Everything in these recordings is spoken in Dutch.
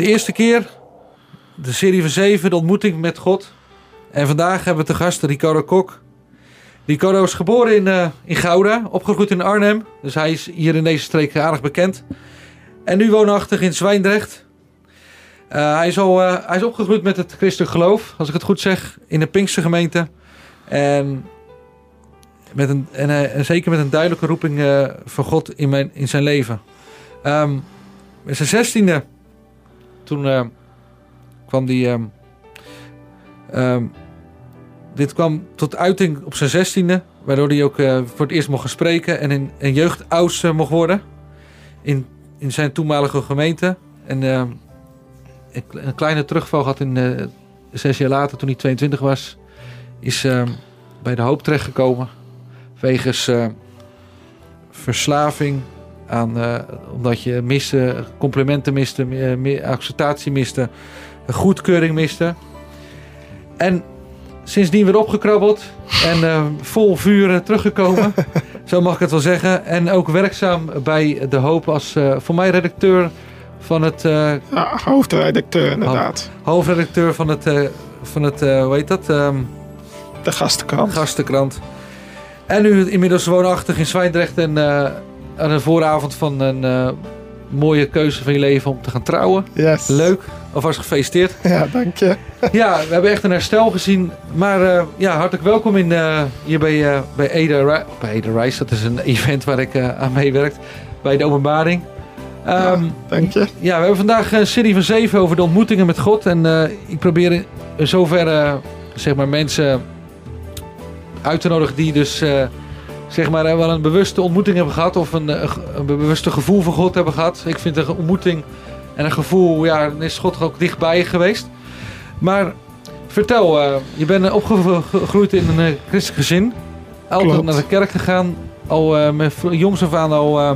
de eerste keer. De serie van 7, de ontmoeting met God. En vandaag hebben we te gast Ricardo Kok. Ricardo is geboren in, eh, in Gouda, opgegroeid in Arnhem. Dus hij is hier in deze streek aardig bekend. En nu woonachtig in Zwijndrecht. Eh, hij, is al, eh, hij is opgegroeid met het christelijk geloof, als ik het goed zeg, in de Pinkse gemeente. En, met een, en, zeker met een duidelijke roeping van God in, mijn, in zijn leven. Ehm met zijn zestiende, toen eh, kwam die... ehm, ehm, dit kwam tot uiting op zijn zestiende, waardoor hij ook eh, voor het eerst mocht spreken en in, een jeugdaus eh, mocht worden in, in zijn toenmalige gemeente. En ehm, een, een kleine terugval had in eh, zes jaar later, toen hij 22 was, is ehm, bij de hoop terechtgekomen. Wegens verslaving aan, eh, omdat je miste, complimenten miste, meer, meer acceptatie miste, goedkeuring miste. En sindsdien weer opgekrabbeld en eh, vol vuur eh, teruggekomen. zo mag ik het wel zeggen. En ook werkzaam bij De Hoop als eh, voor mij redacteur van het eh, Ja, hoofdredacteur inderdaad. hoofdredacteur van het, eh, van het eh, hoe heet dat? Ehm, De gastenkrant. Gastenkrant. En nu inmiddels woonachtig in Zwijndrecht en eh, aan de vooravond van een eh, mooie keuze van je leven om te gaan trouwen. Yes. Leuk, alvast gefeliciteerd. Ja, dank je. ja, we hebben echt een herstel gezien. Maar eh, ja, hartelijk welkom in, eh, hier bij, bij Ede, bij Ede Rise. Dat is een event waar ik aan meewerkt. Bij de openbaring. Ehm, Dank je. ja, we hebben vandaag een serie van zeven over de ontmoetingen met God. En ik probeer in zoverre zeg maar, mensen uit te nodigen die dus zeg maar, eh, wel een bewuste ontmoeting hebben gehad. Of een, eh, een bewuste gevoel van God hebben gehad. Ik vind een ontmoeting en een gevoel, ja, dan is God ook dichtbij je geweest. Maar vertel, eh, je bent opgegroeid in een eh, christelijk gezin. Altijd naar de kerk gegaan. Al eh, met jongs af aan al... eh,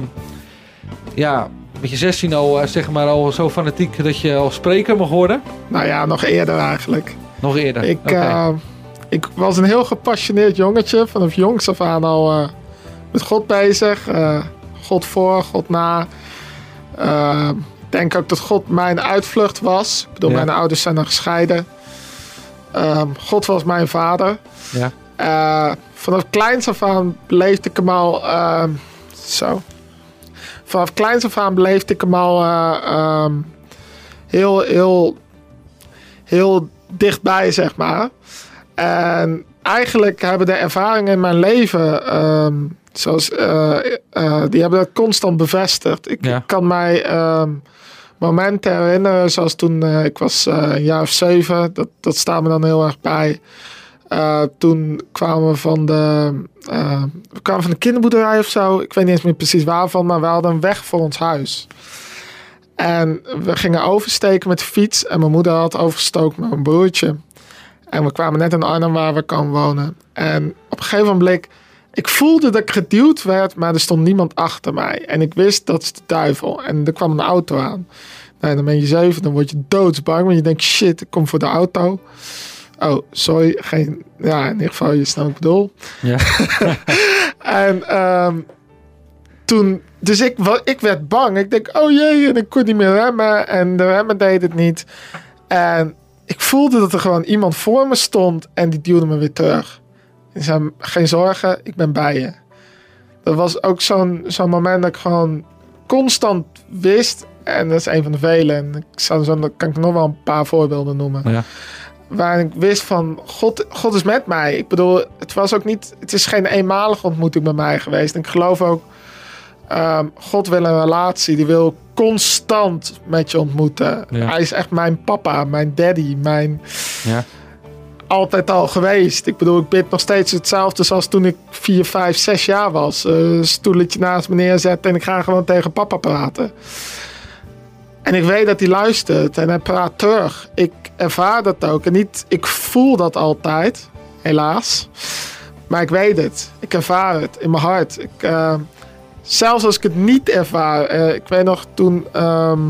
ja, met je 16 al, eh, zeg maar, al zo fanatiek dat je al spreker mag worden? Nou ja, nog eerder eigenlijk. Nog eerder? Ik. Ik was een heel gepassioneerd jongetje. Vanaf jongs af aan al eh, met God bezig. Eh, God voor, God na. Eh, ik denk ook dat God mijn uitvlucht was. Ik bedoel, Ja. mijn ouders zijn dan gescheiden. Ehm, God was mijn vader. Ja. Vanaf kleins af aan beleefde ik hem al... ehm, zo. Vanaf kleins af aan beleefde ik hem al eh, ehm, heel, heel, heel dichtbij, zeg maar. En eigenlijk hebben de ervaringen in mijn leven, ehm, zoals, eh, eh, die hebben dat constant bevestigd. Ik, Ja. kan mij ehm, momenten herinneren, zoals toen eh, ik was een jaar of zeven. Dat, dat staat me dan heel erg bij. Toen kwamen we van de, eh, we kwamen van de kinderboerderij of zo. Ik weet niet eens meer precies waarvan, maar we hadden een weg voor ons huis. En we gingen oversteken met de fiets. En mijn moeder had overgestoken met mijn broertje. En we kwamen net in Arnhem waar we kan wonen. En op een gegeven moment, ik voelde dat ik geduwd werd, maar er stond niemand achter mij. En ik wist dat is de duivel. En er kwam een auto aan. Nou, dan ben je zeven, dan word je doodsbang. Want je denkt, shit, ik kom voor de auto. Oh, sorry, geen... Ja, in ieder geval, je snapt wat ik bedoel. Ja. En ehm, toen... Dus ik, ik werd bang. Ik denk, oh jee, en ik kon niet meer remmen. En de remmen deed het niet. En ik voelde dat er gewoon iemand voor me stond. En die duwde me weer terug. En zei, geen zorgen, ik ben bij je. Dat was ook zo'n zo'n moment dat ik gewoon constant wist. En dat is een van de vele. En ik zou zo, dan kan ik nog wel een paar voorbeelden noemen Ja. waar ik wist van God, God is met mij. Ik bedoel, het was ook niet, het is geen eenmalige ontmoeting bij mij geweest. En ik geloof ook, ehm, God wil een relatie, die wil constant met je ontmoeten. Ja. Hij is echt mijn papa, mijn daddy, mijn Ja. altijd al geweest. Ik bedoel, ik bid nog steeds hetzelfde zoals toen ik 4, 5, 6 jaar was. Eh, Een stoeletje naast me neerzetten en ik ga gewoon tegen papa praten. En ik weet dat hij luistert en hij praat terug. Ik ervaar dat ook. En niet, ik voel dat altijd, helaas. Maar ik weet het. Ik ervaar het in mijn hart. Ik, eh, zelfs als ik het niet ervaar. eh, ik weet nog toen. ehm,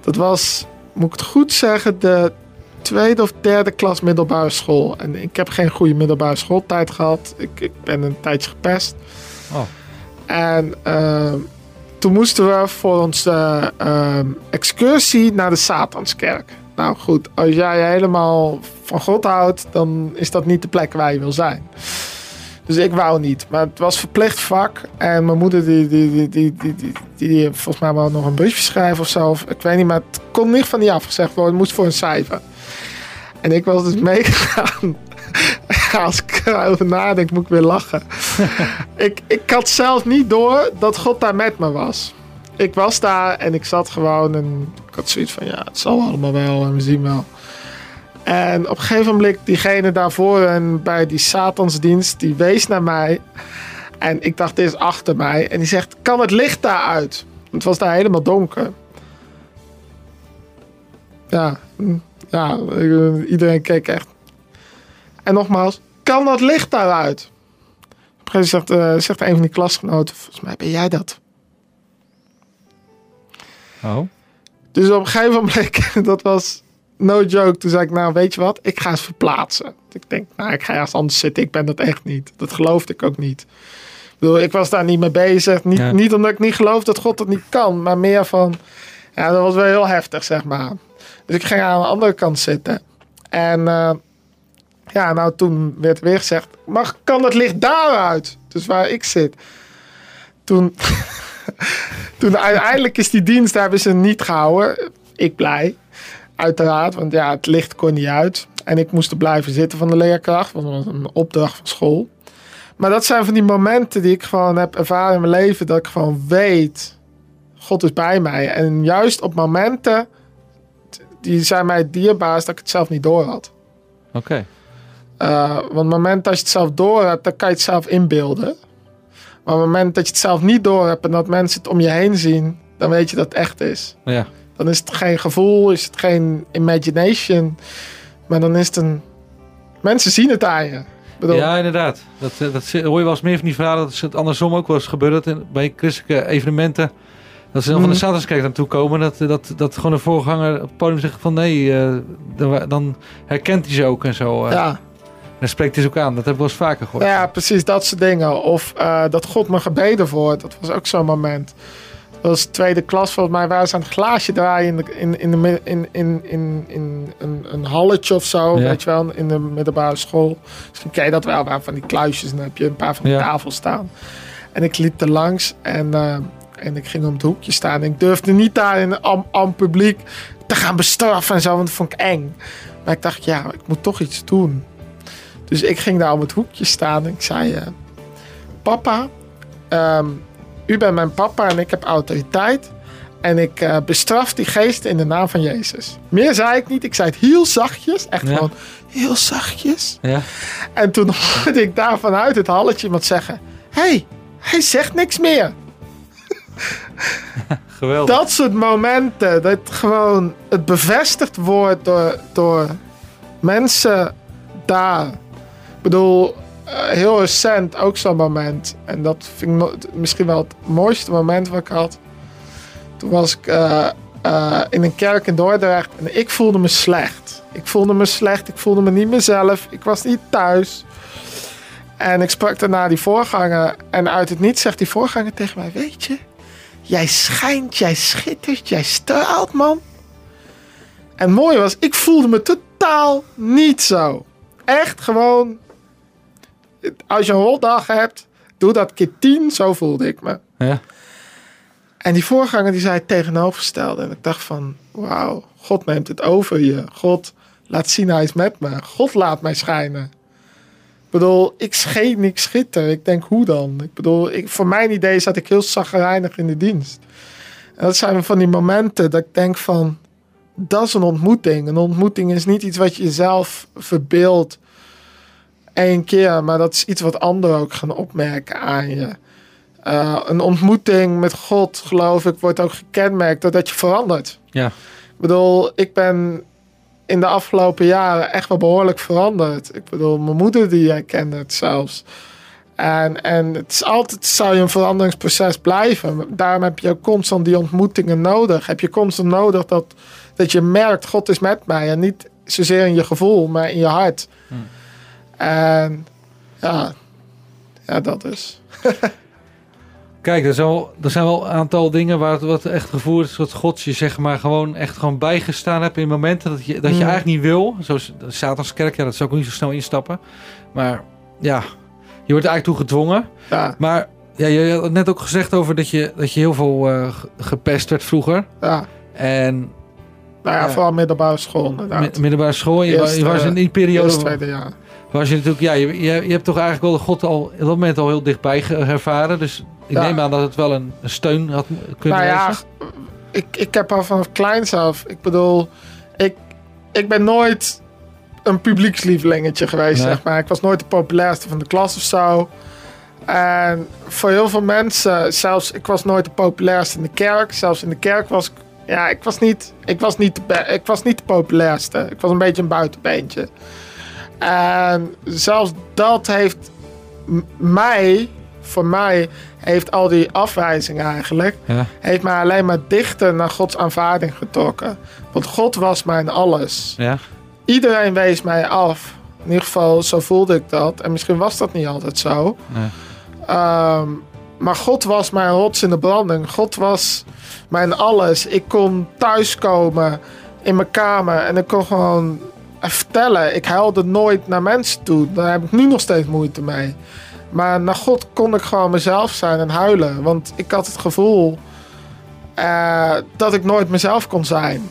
dat was, moet ik het goed zeggen, de tweede of derde klas middelbare school. En ik heb geen goede middelbare schooltijd gehad. Ik, ik ben een tijdje gepest. Oh. En ehm, toen moesten we voor onze ehm, excursie naar de Satanskerk. Nou goed, als jij helemaal van God houdt, dan is dat niet de plek waar je wil zijn. Dus ik wou niet. Maar het was verplicht vak. En mijn moeder, die, die, die, die, die, volgens mij wel nog een briefje schrijven of zo. Of, ik weet niet, maar het kon niet van die afgezegd worden. Het moest voor een cijfer. En ik was dus meegegaan. Als ik erover nadenk, moet ik weer lachen. ik, ik had zelf niet door dat God daar met me was. Ik was daar en ik zat gewoon en ik had zoiets van, ja, het zal allemaal wel en we zien wel. En op een gegeven moment, diegene daarvoor en bij die Satansdienst, die wees naar mij. En ik dacht, dit is achter mij. En die zegt, kan het licht daaruit? Het was daar helemaal donker. Ja, ja, iedereen keek echt. En nogmaals, kan dat licht daaruit? Op een gegeven moment zegt, uh, zegt een van die klasgenoten, volgens mij ben jij dat. Oh. Dus op een gegeven moment, dat was no joke. Toen zei ik, nou weet je wat, ik ga eens verplaatsen. Ik denk, nou ik ga ergens anders zitten. Ik ben dat echt niet. Dat geloofde ik ook niet. Ik, bedoel, ik was daar niet mee bezig. Niet, niet omdat ik niet geloof dat God dat niet kan. Maar meer van, ja dat was wel heel heftig zeg maar. Dus ik ging aan de andere kant zitten. En uh, ja, nou toen werd weer gezegd, mag kan het licht daaruit? Dus waar ik zit. Toen, toen uiteindelijk is die dienst, daar hebben ze niet gehouden. Ik blij. Uiteraard, want ja, het licht kon niet uit. En ik moest er blijven zitten van de leerkracht, want dat was een opdracht van school. Maar dat zijn van die momenten die ik gewoon heb ervaren in mijn leven, dat ik gewoon weet, God is bij mij. En juist op momenten, die zijn mij dierbaar, dat ik het zelf niet door had. Oké. Uh, want het moment dat je het zelf door hebt, dan kan je het zelf inbeelden. Maar op het moment dat je het zelf niet door hebt en dat mensen het om je heen zien, dan weet je dat het echt is. Ja. Dan is het geen gevoel, is het geen imagination. Maar dan is het een... Mensen zien het aan je. Bedoel... Ja, inderdaad. Dat, eh, dat hoor je wel eens meer van die verhalen. Dat het andersom ook wel eens gebeurt. Dat bij christelijke evenementen... Dat ze dan van de mhm. Satanskerk naartoe komen. Dat, dat, dat gewoon een voorganger op het podium zegt van... Nee, uh, dan, dan, herkent hij ze ook en zo. Uh. Ja. En spreekt hij ze ook aan. Dat heb ik wel eens vaker gehoord. Ja, precies. Dat soort dingen. Of uh, dat God me gebeden voor. Dat was ook zo'n moment. Was tweede klas volgens mij. Waar ze aan het glaasje draaien in, de, in, in, de, in, in, in, in een, een halletje of zo. Weet je wel, in de middelbare school. Misschien ken je dat wel, waar van die kluisjes. En dan heb je een paar van die ja. tafels staan. En ik liep er langs en, uh, en ik ging om het hoekje staan. En ik durfde niet daar in am, am publiek te gaan bestraffen en zo, want dat vond ik eng. Maar ik dacht, ja, ik moet toch iets doen. Dus ik ging daar om het hoekje staan en ik zei: uh, Papa, um, u bent mijn papa en ik heb autoriteit. En ik uh, bestraf die geest in de naam van Jezus. Meer zei ik niet. Ik zei het heel zachtjes. Echt ja. gewoon heel zachtjes. Ja. En toen hoorde ik daar vanuit het halletje iemand zeggen... Hé, hey, hij zegt niks meer. Geweldig. Dat soort momenten. Dat gewoon het bevestigd wordt door, door mensen daar. Ik bedoel, uh, heel recent ook zo'n moment. En dat vind ik misschien wel het mooiste moment wat ik had. Toen was ik uh, uh, in een kerk in Dordrecht en ik voelde me slecht. Ik voelde me slecht, ik voelde me niet mezelf, ik was niet thuis. En ik sprak daarna die voorganger en uit het niets zegt die voorganger tegen mij: Weet je, jij schijnt, jij schittert, jij straalt, man. En mooi was, ik voelde me totaal niet zo. Echt gewoon als je een rotdag hebt, doe dat keer tien. Zo voelde ik me. Ja. En die voorganger die zei het tegenovergestelde. En ik dacht van, wauw, God neemt het over je. God laat zien, hij is met me. God laat mij schijnen. Ik bedoel, ik scheen, ik schitter. Ik denk, hoe dan? Ik bedoel, ik, voor mijn idee zat ik heel zagrijnig in de dienst. En dat zijn van die momenten dat ik denk van, dat is een ontmoeting. Een ontmoeting is niet iets wat je zelf verbeeldt één keer, maar dat is iets wat anderen ook gaan opmerken aan je. Uh, een ontmoeting met God, geloof ik, wordt ook gekenmerkt doordat je verandert. Ja. Ik bedoel, ik ben in de afgelopen jaren echt wel behoorlijk veranderd. Ik bedoel, mijn moeder die herkende het zelfs. En, en het is altijd, zou je een veranderingsproces blijven. Daarom heb je ook constant die ontmoetingen nodig. Heb je constant nodig dat, dat je merkt, God is met mij. En niet zozeer in je gevoel, maar in je hart. Hmm. En ja, ja dat is. Kijk, er zijn, wel, er zijn wel een aantal dingen waar het wat echt gevoerd is dat God je zeg maar gewoon echt gewoon bijgestaan hebt in momenten dat je, dat je Mm. eigenlijk niet wil. Zoals de Satanskerk, ja, dat zou ik ook niet zo snel instappen. Maar ja, je wordt er eigenlijk toe gedwongen. Ja, Maar ja, je had net ook gezegd over dat je, dat je heel veel eh, ge- gepest werd vroeger. ja. En Nou ja, vooral middelbare school inderdaad. mi- middelbare school, je, Eerst, was in die Eerst periode... tweede jaar. Was je natuurlijk, ja, je, je, je hebt toch eigenlijk wel de God al op dat moment al heel dichtbij ervaren. Dus ik neem aan dat het wel een, een steun had kunnen Nou ja, ik, ik heb al vanaf kleins af. Ik bedoel, ik, ik ben nooit een publiekslievelingetje geweest, Nee. zeg maar. Ik was nooit de populairste van de klas of zo. En voor heel veel mensen, zelfs ik was nooit de populairste in de kerk. Zelfs in de kerk was ik, ja, ik was niet, ik was niet, ik was niet de populairste. Ik was een beetje een buitenbeentje. En zelfs dat heeft mij, voor mij, heeft al die afwijzingen eigenlijk Ja. heeft mij alleen maar dichter naar Gods aanvaarding getrokken. Want God was mijn alles. Ja. Iedereen wees mij af. In ieder geval, zo voelde ik dat. En misschien was dat niet altijd zo. Nee. Ehm, maar God was mijn rots in de branding. God was mijn alles. Ik kon thuiskomen in mijn kamer en ik kon gewoon vertellen. Ik huilde nooit naar mensen toe. Daar heb ik nu nog steeds moeite mee. Maar naar God kon ik gewoon mezelf zijn en huilen. Want ik had het gevoel eh, dat ik nooit mezelf kon zijn.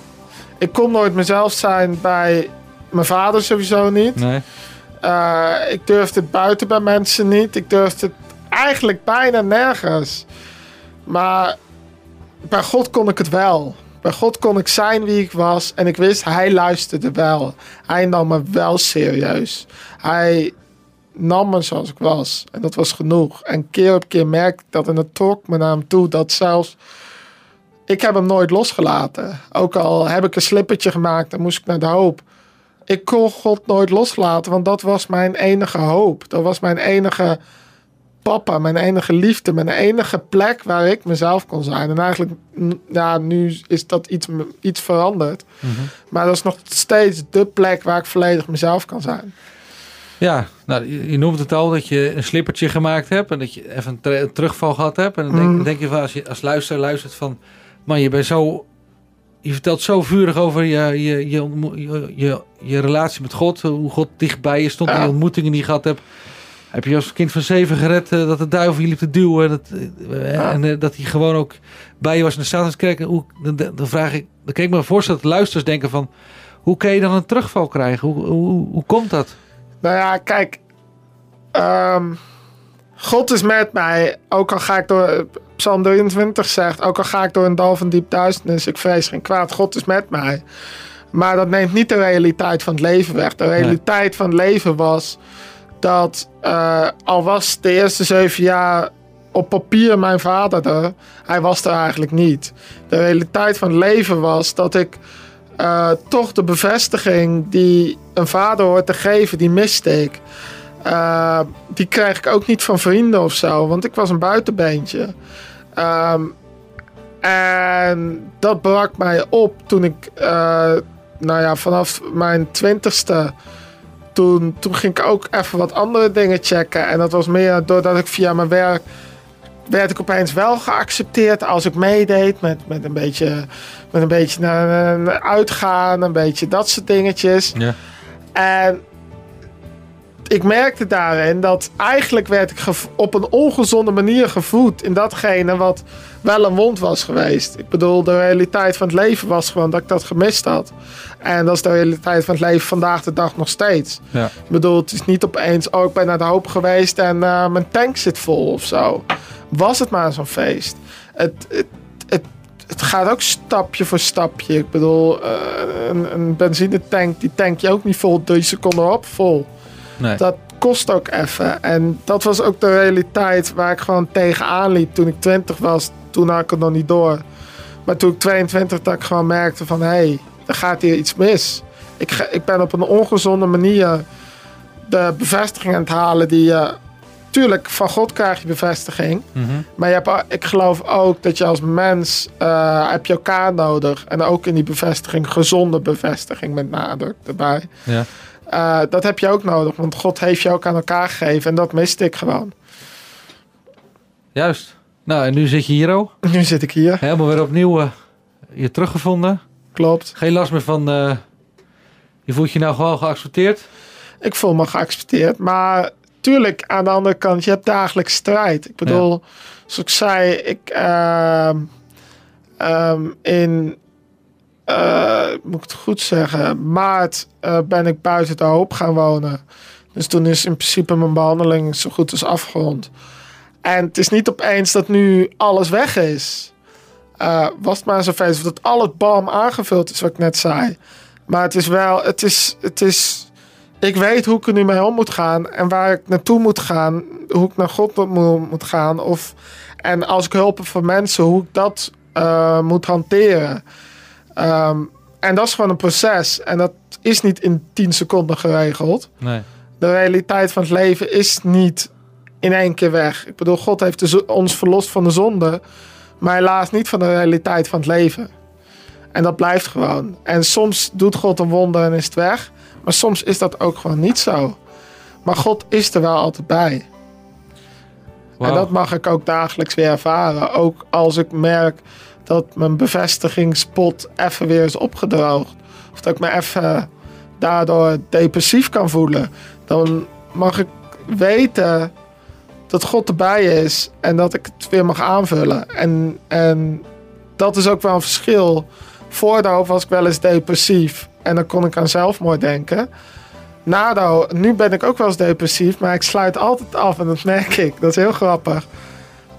Ik kon nooit mezelf zijn bij mijn vader sowieso niet. Nee. Eh, ik durfde het buiten bij mensen niet. Ik durfde het eigenlijk bijna nergens. Maar bij God kon ik het wel. Bij God kon ik zijn wie ik was. En ik wist, hij luisterde wel. Hij nam me wel serieus. Hij nam me zoals ik was. En dat was genoeg. En keer op keer merkte ik dat. En het trok me naar hem toe. Dat zelfs... Ik heb hem nooit losgelaten. Ook al heb ik een slippertje gemaakt en moest ik naar de hoop ik kon God nooit loslaten, want dat was mijn enige hoop. Dat was mijn enige papa, mijn enige liefde, mijn enige plek waar ik mezelf kon zijn. En eigenlijk, ja, nu is dat iets, iets veranderd. Mhm. Maar dat is nog steeds de plek waar ik volledig mezelf kan zijn. Ja, nou, je, je noemt het al dat je een slippertje gemaakt hebt en dat je even een, ter- een terugval gehad hebt. En dan denk, Mm. denk je van, als je als luisteraar luistert van, man, je bent zo, je vertelt zo vurig over je, je, je, je, relatie met God, hoe God dichtbij je stond, die ontmoetingen die je gehad hebt. Heb je als kind van zeven gered eh, dat de duivel je liep te duwen dat, eh, en eh, dat hij gewoon ook bij je was in de Satanskerk. Hoe, dan, dan vraag ik, dan kan ik me voorstellen dat luisteraars denken van, hoe kan je dan een terugval krijgen? Hoe, hoe, hoe komt dat? Nou ja, kijk. ehm, God is met mij. Ook al ga ik door. Psalm 23 zegt. Ook al ga ik door een dal van diep duisternis. Ik vrees geen kwaad. God is met mij. Maar dat neemt niet de realiteit van het leven weg. De realiteit van het leven was. Dat eh, al was de eerste zeven jaar op papier mijn vader er. Hij was er eigenlijk niet. De realiteit van leven was dat ik eh, toch de bevestiging die een vader hoort te geven, die miste ik. Eh, die krijg ik ook niet van vrienden of zo, want ik was een buitenbeentje. Ehm, en dat brak mij op toen ik, nou ja, vanaf mijn twintigste, toen, toen ging ik ook even wat andere dingen checken. En dat was meer doordat ik via mijn werk werd ik opeens wel geaccepteerd als ik meedeed met, met een beetje met een beetje naar, naar uitgaan, een beetje dat soort dingetjes. Ja. En ik merkte daarin dat eigenlijk werd ik op een ongezonde manier gevoed in datgene wat wel een wond was geweest. Ik bedoel, de realiteit van het leven was gewoon dat ik dat gemist had. En dat is de realiteit van het leven vandaag de dag nog steeds. Ja. Ik bedoel, het is niet opeens, oh ik ben naar de hoop geweest en eh, mijn tank zit vol of zo. Was het maar zo'n feest. Het, het, het, het gaat ook stapje voor stapje. Ik bedoel, eh, een, een benzinetank, die tank je ook niet vol drie seconden op vol. Nee. Dat kost ook even. En dat was ook de realiteit waar ik gewoon tegenaan liep toen ik 20 was. Toen had ik het nog niet door. Maar toen ik 22 dat ik gewoon merkte van... hé, hey, er gaat hier iets mis. Ik, ga- ik ben op een ongezonde manier de bevestiging aan het halen die je... Tuurlijk, van God krijg je bevestiging. Mhm. Maar je hebt, ik geloof ook dat je als mens eh, heb je elkaar nodig. En ook in die bevestiging, gezonde bevestiging met nadruk erbij. Ja. Eh, dat heb je ook nodig, want God heeft je ook aan elkaar gegeven. En dat miste ik gewoon. Juist. Nou, en nu zit je hier ook. Nu zit ik hier, Helemaal weer opnieuw eh, je teruggevonden. klopt. Geen last meer van... eh, je voelt je nou gewoon geaccepteerd? Ik voel me geaccepteerd. Maar tuurlijk, aan de andere kant, je hebt dagelijks strijd. Ik bedoel, zoals ik zei, ik ehm, ehm, in, eh, moet het goed zeggen, maart eh, ben ik buiten de hoop gaan wonen. Dus toen is in principe mijn behandeling zo goed als afgerond. En het is niet opeens dat nu alles weg is. Eh, was het maar zo feest dat al het bam aangevuld is, wat ik net zei. Maar het is wel, het is, het is ik weet hoe ik er nu mee om moet gaan en waar ik naartoe moet gaan, hoe ik naar God moet, gaan. Of, en als ik hulp heb van mensen, hoe ik dat moet hanteren. Ehm, en dat is gewoon een proces. En dat is niet in 10 seconden geregeld. Nee. De realiteit van het leven is niet in één keer weg. Ik bedoel, God heeft de ons verlost van de zonde, maar helaas niet van de realiteit van het leven. En dat blijft gewoon. En soms doet God een wonder en is het weg. Maar soms is dat ook gewoon niet zo. Maar God is er wel altijd bij. En dat mag ik ook dagelijks weer ervaren. Ook als ik merk dat mijn bevestigingspot even weer is opgedroogd. Of dat ik me even daardoor depressief kan voelen. Dan mag ik weten dat God erbij is. En dat ik het weer mag aanvullen. En, en dat is ook wel een verschil. Voor de hoop was ik wel eens depressief. En dan kon ik aan zelfmoord denken. Na de ho- nu ben ik ook wel eens depressief, maar ik sluit altijd af en dat merk ik. Dat is heel grappig.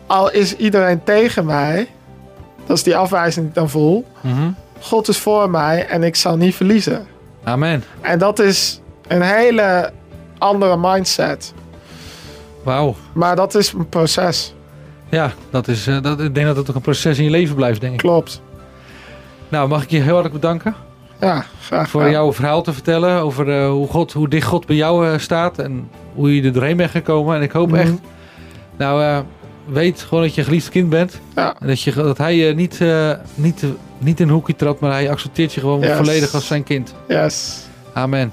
Al is iedereen tegen mij, dat is die afwijzing die ik dan voel. Mhm. God is voor mij en ik zal niet verliezen. Amen. En dat is een hele andere mindset. Wauw. Maar dat is een proces. Ja, dat is, eh, dat, ik denk dat het ook een proces in je leven blijft, denk ik. Klopt. Nou, mag ik je heel hartelijk bedanken Ja, graag voor jouw verhaal te vertellen over eh, hoe, God, hoe dicht God bij jou eh, staat en hoe je er doorheen bent gekomen. En ik hoop Mhm. echt, nou, weet gewoon dat je een geliefd kind bent. Ja. En dat, je, dat hij je niet, eh, niet, niet in een hoekje trapt, maar hij accepteert je gewoon Yes. volledig als zijn kind. Yes. Amen.